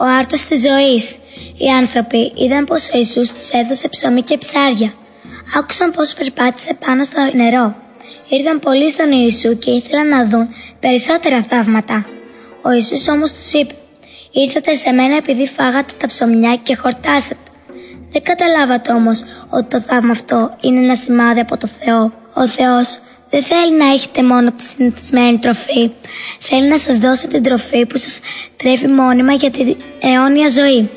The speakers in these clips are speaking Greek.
Ο άρτος της ζωής. Οι άνθρωποι είδαν πως ο Ιησούς τους έδωσε ψωμί και ψάρια. Άκουσαν πως περπάτησε πάνω στο νερό. Ήρθαν πολλοί στον Ιησού και ήθελαν να δουν περισσότερα θαύματα. Ο Ιησούς όμως τους είπε «Ήρθατε σε μένα επειδή φάγατε τα ψωμιά και χορτάσατε». Δεν καταλάβατε όμως ότι το θαύμα αυτό είναι ένα σημάδι από το Θεό. Ο Θεός δεν θέλει να έχετε μόνο τη συνηθισμένη τροφή. Θέλει να σας δώσει την τροφή που σας τρέφει μόνιμα για την αιώνια ζωή.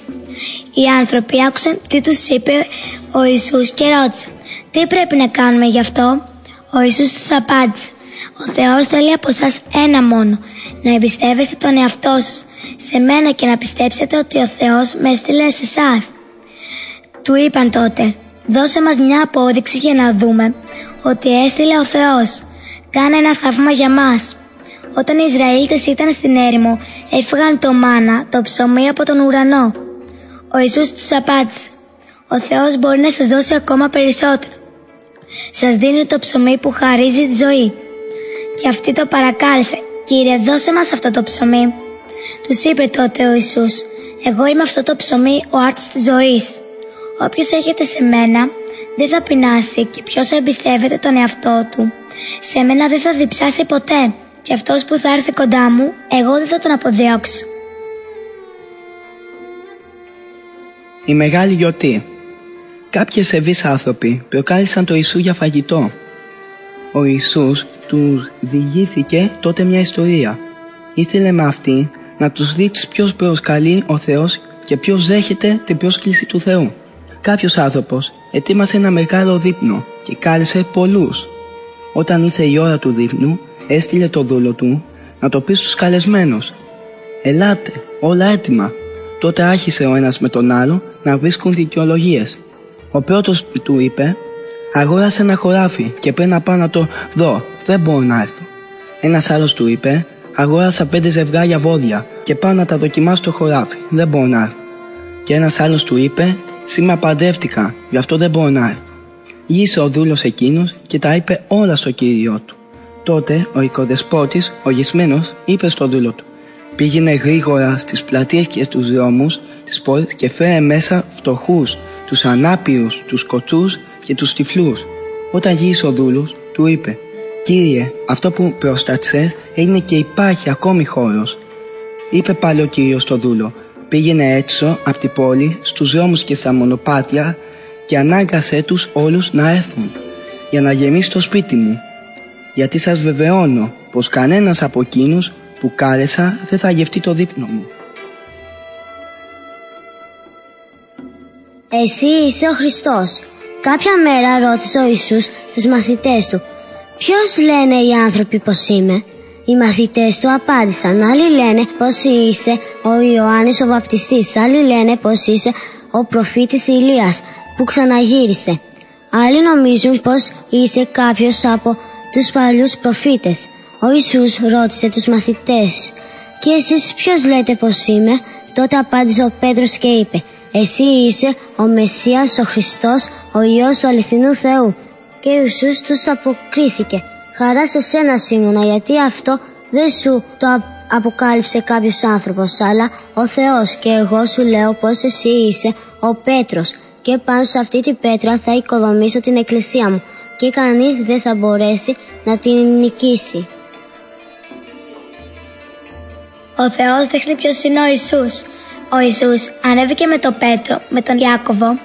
Οι άνθρωποι άκουσαν τι τους είπε ο Ιησούς και ρώτησαν «Τι πρέπει να κάνουμε γι' αυτό» Ο Ιησούς τους απάντησε «Ο Θεός θέλει από εσά ένα μόνο, να εμπιστεύεστε τον εαυτό σας σε μένα και να πιστέψετε ότι ο Θεός με έστειλε σε εσάς. Του είπαν τότε «Δώσε μας μια απόδειξη για να δούμε ότι έστειλε ο Θεός. Κάνε ένα θαύμα για μας». Όταν οι Ισραήλτες ήταν στην έρημο, έφυγαν το μάνα, το ψωμί από τον ουρανό. Ο Ιησούς τους απάντησε «Ο Θεός μπορεί να σας δώσει ακόμα περισσότερο. Σας δίνει το ψωμί που χαρίζει τη ζωή». Και αυτή το παρακάλεσε «Κύριε δώσε μας αυτό το ψωμί». Τους είπε τότε ο Ιησούς «Εγώ είμαι αυτό το ψωμί, ο άρτος της ζωής». Όποιος έχετε σε μένα δεν θα πεινάσει και ποιος εμπιστεύεται τον εαυτό του. Σε μένα δεν θα διψάσει ποτέ και αυτός που θα έρθει κοντά μου, εγώ δεν θα τον αποδιώξω. Η Μεγάλη Γιορτή Κάποιοι σεβείς άνθρωποι προκάλεσαν το Ιησού για φαγητό. Ο Ιησούς τους διηγήθηκε τότε μια ιστορία. Ήθελε με αυτή να τους δείξει ποιος προσκαλεί ο Θεός και ποιος δέχεται την πρόσκληση του Θεού. Κάποιος άνθρωπος ετοίμασε ένα μεγάλο δείπνο και κάλεσε πολλούς. Όταν ήρθε η ώρα του δείπνου, έστειλε το δούλο του να το πει στους καλεσμένους. «Ελάτε, όλα έτοιμα». Τότε άρχισε ο ένας με τον άλλο να βρίσκουν δικαιολογίες. Ο πρώτος του είπε «Αγόρασε ένα χωράφι και πρέπει να πάω να το δω, δεν μπορώ να έρθω». Ένας άλλος του είπε «Αγόρασα πέντε ζευγάρια βόδια και πάω να τα δοκιμάσω στο χωράφι, δεν μπορώ να έρθω». Και ένας άλλος του είπε Σήμερα παντρεύτηκα, γι' αυτό δεν μπορώ να έρθω. Γύρισε ο δούλος εκείνος και τα είπε όλα στο κύριο του. Τότε ο οικοδεσπότης, ο γυσμένο, είπε στο δούλο του: Πήγαινε γρήγορα στις πλατείες και στους δρόμους τη πόλη και φέρε μέσα φτωχούς, τους ανάπηρους, τους κοτσού και τους τυφλούς. Όταν γύρισε ο δούλος, του είπε: Κύριε, αυτό που προστατσε είναι και υπάρχει ακόμη χώρος. Είπε πάλι ο κύριος στο δούλο: πήγαινε έξω από την πόλη στους δρόμους και στα μονοπάτια και ανάγκασε τους όλους να έρθουν για να γεμίσει το σπίτι μου. Γιατί σας βεβαιώνω πως κανένας από εκείνους που κάλεσα δεν θα γευτεί το δείπνο μου. Εσύ είσαι ο Χριστός. Κάποια μέρα ρώτησε ο Ιησούς τους μαθητές του «Ποιος λένε οι άνθρωποι πως είμαι» Οι μαθητές του απάντησαν. Άλλοι λένε πως είσαι ο Ιωάννης ο βαπτιστής. Άλλοι λένε πως είσαι ο προφήτης Ηλίας που ξαναγύρισε. Άλλοι νομίζουν πως είσαι κάποιος από τους παλιούς προφήτες. Ο Ιησούς ρώτησε τους μαθητές «Και εσείς ποιος λέτε πως είμαι» Τότε απάντησε ο Πέτρος και είπε «Εσύ είσαι ο Μεσσίας ο Χριστός, ο Υιός του αληθινού Θεού». Και ο Ιησούς τους αποκρίθηκε Χαρά σε σένα Σίμωνα γιατί αυτό δεν σου το αποκάλυψε κάποιος άνθρωπος αλλά ο Θεός και εγώ σου λέω πως εσύ είσαι ο Πέτρος και πάνω σε αυτή την πέτρα θα οικοδομήσω την εκκλησία μου και κανείς δεν θα μπορέσει να την νικήσει. Ο Θεός δείχνει ποιος είναι ο Ιησούς. Ο Ιησούς ανέβηκε με τον Πέτρο, με τον Ιάκωβο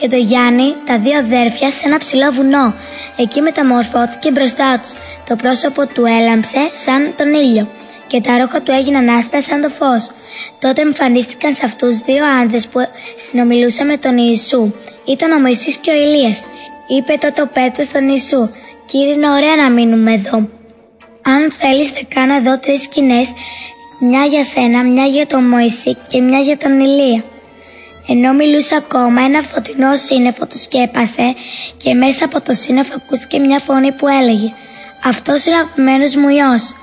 και τον Γιάννη, τα δύο αδέρφια, σε ένα ψηλό βουνό Εκεί μεταμορφώθηκε μπροστά τους. Το πρόσωπο του έλαμψε σαν τον ήλιο και τα ρούχα του έγιναν άσπρα σαν το φως. Τότε εμφανίστηκαν σε αυτούς δύο άνδρες που συνομιλούσαν με τον Ιησού. Ήταν ο Μωυσής και ο Ηλίας. Είπε τότε ο Πέτρος στον Ιησού «Κύριε είναι ωραία να μείνουμε εδώ. Αν θέλεις θα κάνω εδώ τρεις σκηνές, μια για σένα, μια για τον Μωυσή και μια για τον Ηλία». Ενώ μιλούσε ακόμα, ένα φωτεινό σύννεφο του σκέπασε και μέσα από το σύννεφο ακούστηκε μια φωνή που έλεγε «Αυτός είναι αγαπημένος μου ιός,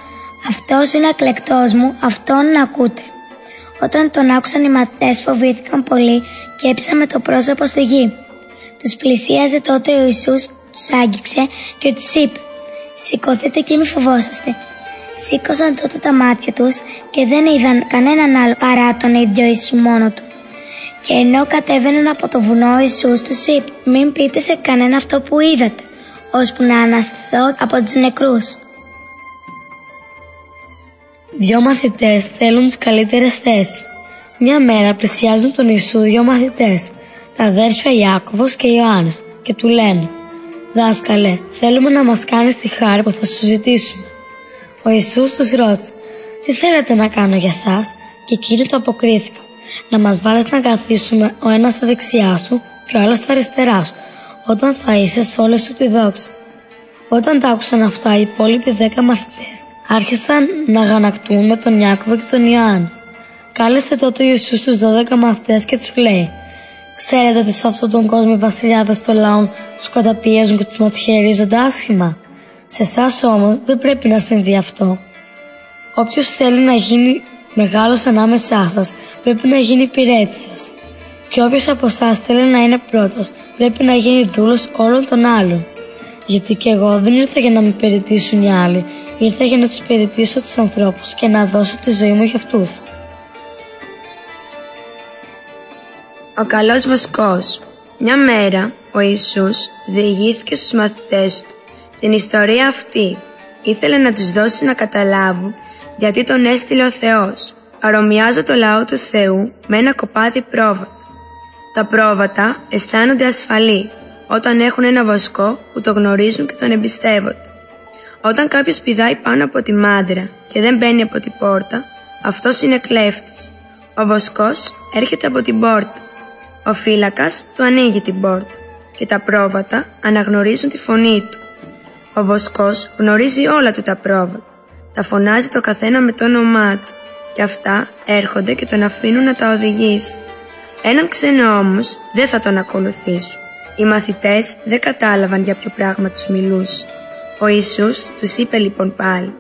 αυτός είναι ακλεκτός μου, αυτόν να ακούτε». Όταν τον άκουσαν οι μαθητές φοβήθηκαν πολύ και έψαν με το πρόσωπο στη γη. Τους πλησίαζε τότε ο Ιησούς, τους άγγιξε και τους είπε «Σηκωθείτε και μη φοβόσαστε». Σήκωσαν τότε τα μάτια τους και δεν είδαν κανέναν άλλο παρά τον ίδιο Ιησούς μόνο του. Και ενώ κατέβαιναν από το βουνό ο Ιησούς τους είπε «Μην πείτε σε κανένα αυτό που είδατε, ώσπου να αναστηθώ από τους νεκρούς». Δυο μαθητές θέλουν τις καλύτερες θέσεις. Μια μέρα πλησιάζουν τον Ιησού δυο μαθητές, τα αδέρφια Ιάκωβος και Ιωάννης, και του λένε «Δάσκαλε, θέλουμε να μας κάνεις τη χάρη που θα σου ζητήσουμε». Ο Ιησούς τους ρώτησε «Τι θέλετε να κάνω για σας» και εκείνοι του αποκρίθηκαν «Να μας βάλεις να καθίσουμε ο ένας στα δεξιά σου και ο άλλος στα αριστερά σου, όταν θα είσαι σε όλη σου τη δόξα». Όταν τα άκουσαν αυτά οι υπόλοιποι δέκα μαθητές άρχισαν να γανακτούν με τον Ιάκωβο και τον Ιωάννη. Κάλεσε τότε ο Ιησούς τους δώδεκα μαθητές και τους λέει «Ξέρετε ότι σε αυτόν τον κόσμο οι βασιλιάδες των λαών τους καταπιέζουν και τους ματιχερίζονται άσχημα. Σε εσάς όμως δεν πρέπει να συμβεί αυτό. Όποιος θέλει να γίνει μεγάλος ανάμεσά σας πρέπει να γίνει υπηρέτη σας. Και όποιος από εσάς θέλει να είναι πρώτος πρέπει να γίνει δούλος όλων των άλλων. Γιατί και εγώ δεν ήρθα για να με υπηρετήσουν οι άλλοι, ήρθα για να τους υπηρετήσω τους ανθρώπους και να δώσω τη ζωή μου για αυτούς. Ο καλός βοσκός Μια μέρα ο Ιησούς διηγήθηκε στους μαθητές του την ιστορία αυτή. Ήθελε να τους δώσει να καταλάβουν γιατί τον έστειλε ο Θεός. Αρωμιάζω το λαό του Θεού με ένα κοπάδι πρόβατα. Τα πρόβατα αισθάνονται ασφαλή όταν έχουν ένα βοσκό που το γνωρίζουν και τον εμπιστεύονται. Όταν κάποιος πηδάει πάνω από τη μάντρα και δεν μπαίνει από την πόρτα, αυτός είναι κλέφτης. Ο βοσκός έρχεται από την πόρτα. Ο φύλακας του ανοίγει την πόρτα και τα πρόβατα αναγνωρίζουν τη φωνή του. Ο βοσκός γνωρίζει όλα του τα πρόβατα. Τα φωνάζει το καθένα με το όνομά του και αυτά έρχονται και τον αφήνουν να τα οδηγήσει. Έναν ξένο όμως δεν θα τον ακολουθήσουν. Οι μαθητές δεν κατάλαβαν για ποιο πράγμα τους μιλούσε. Ο Ιησούς τους είπε λοιπόν πάλι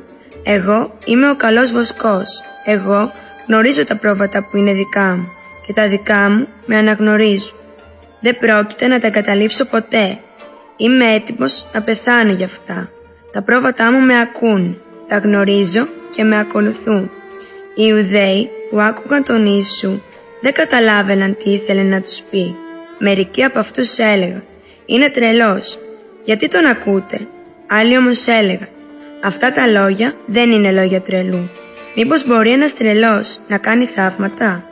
«Εγώ είμαι ο καλός βοσκός. Εγώ γνωρίζω τα πρόβατα που είναι δικά μου και τα δικά μου με αναγνωρίζουν. Δεν πρόκειται να τα εγκαταλείψω ποτέ. Είμαι έτοιμος να πεθάνω γι' αυτά. Τα πρόβατά μου με ακούν, τα γνωρίζω και με ακολουθούν. Οι Ιουδαίοι που άκουγαν τον Ιησού δεν καταλάβαιναν τι ήθελε να τους πει. Μερικοί από αυτούς έλεγαν «Είναι τρελός, γιατί τον ακούτε» Άλλοι όμως έλεγαν «Αυτά τα λόγια δεν είναι λόγια τρελού. Μήπως μπορεί ένας τρελός να κάνει θαύματα»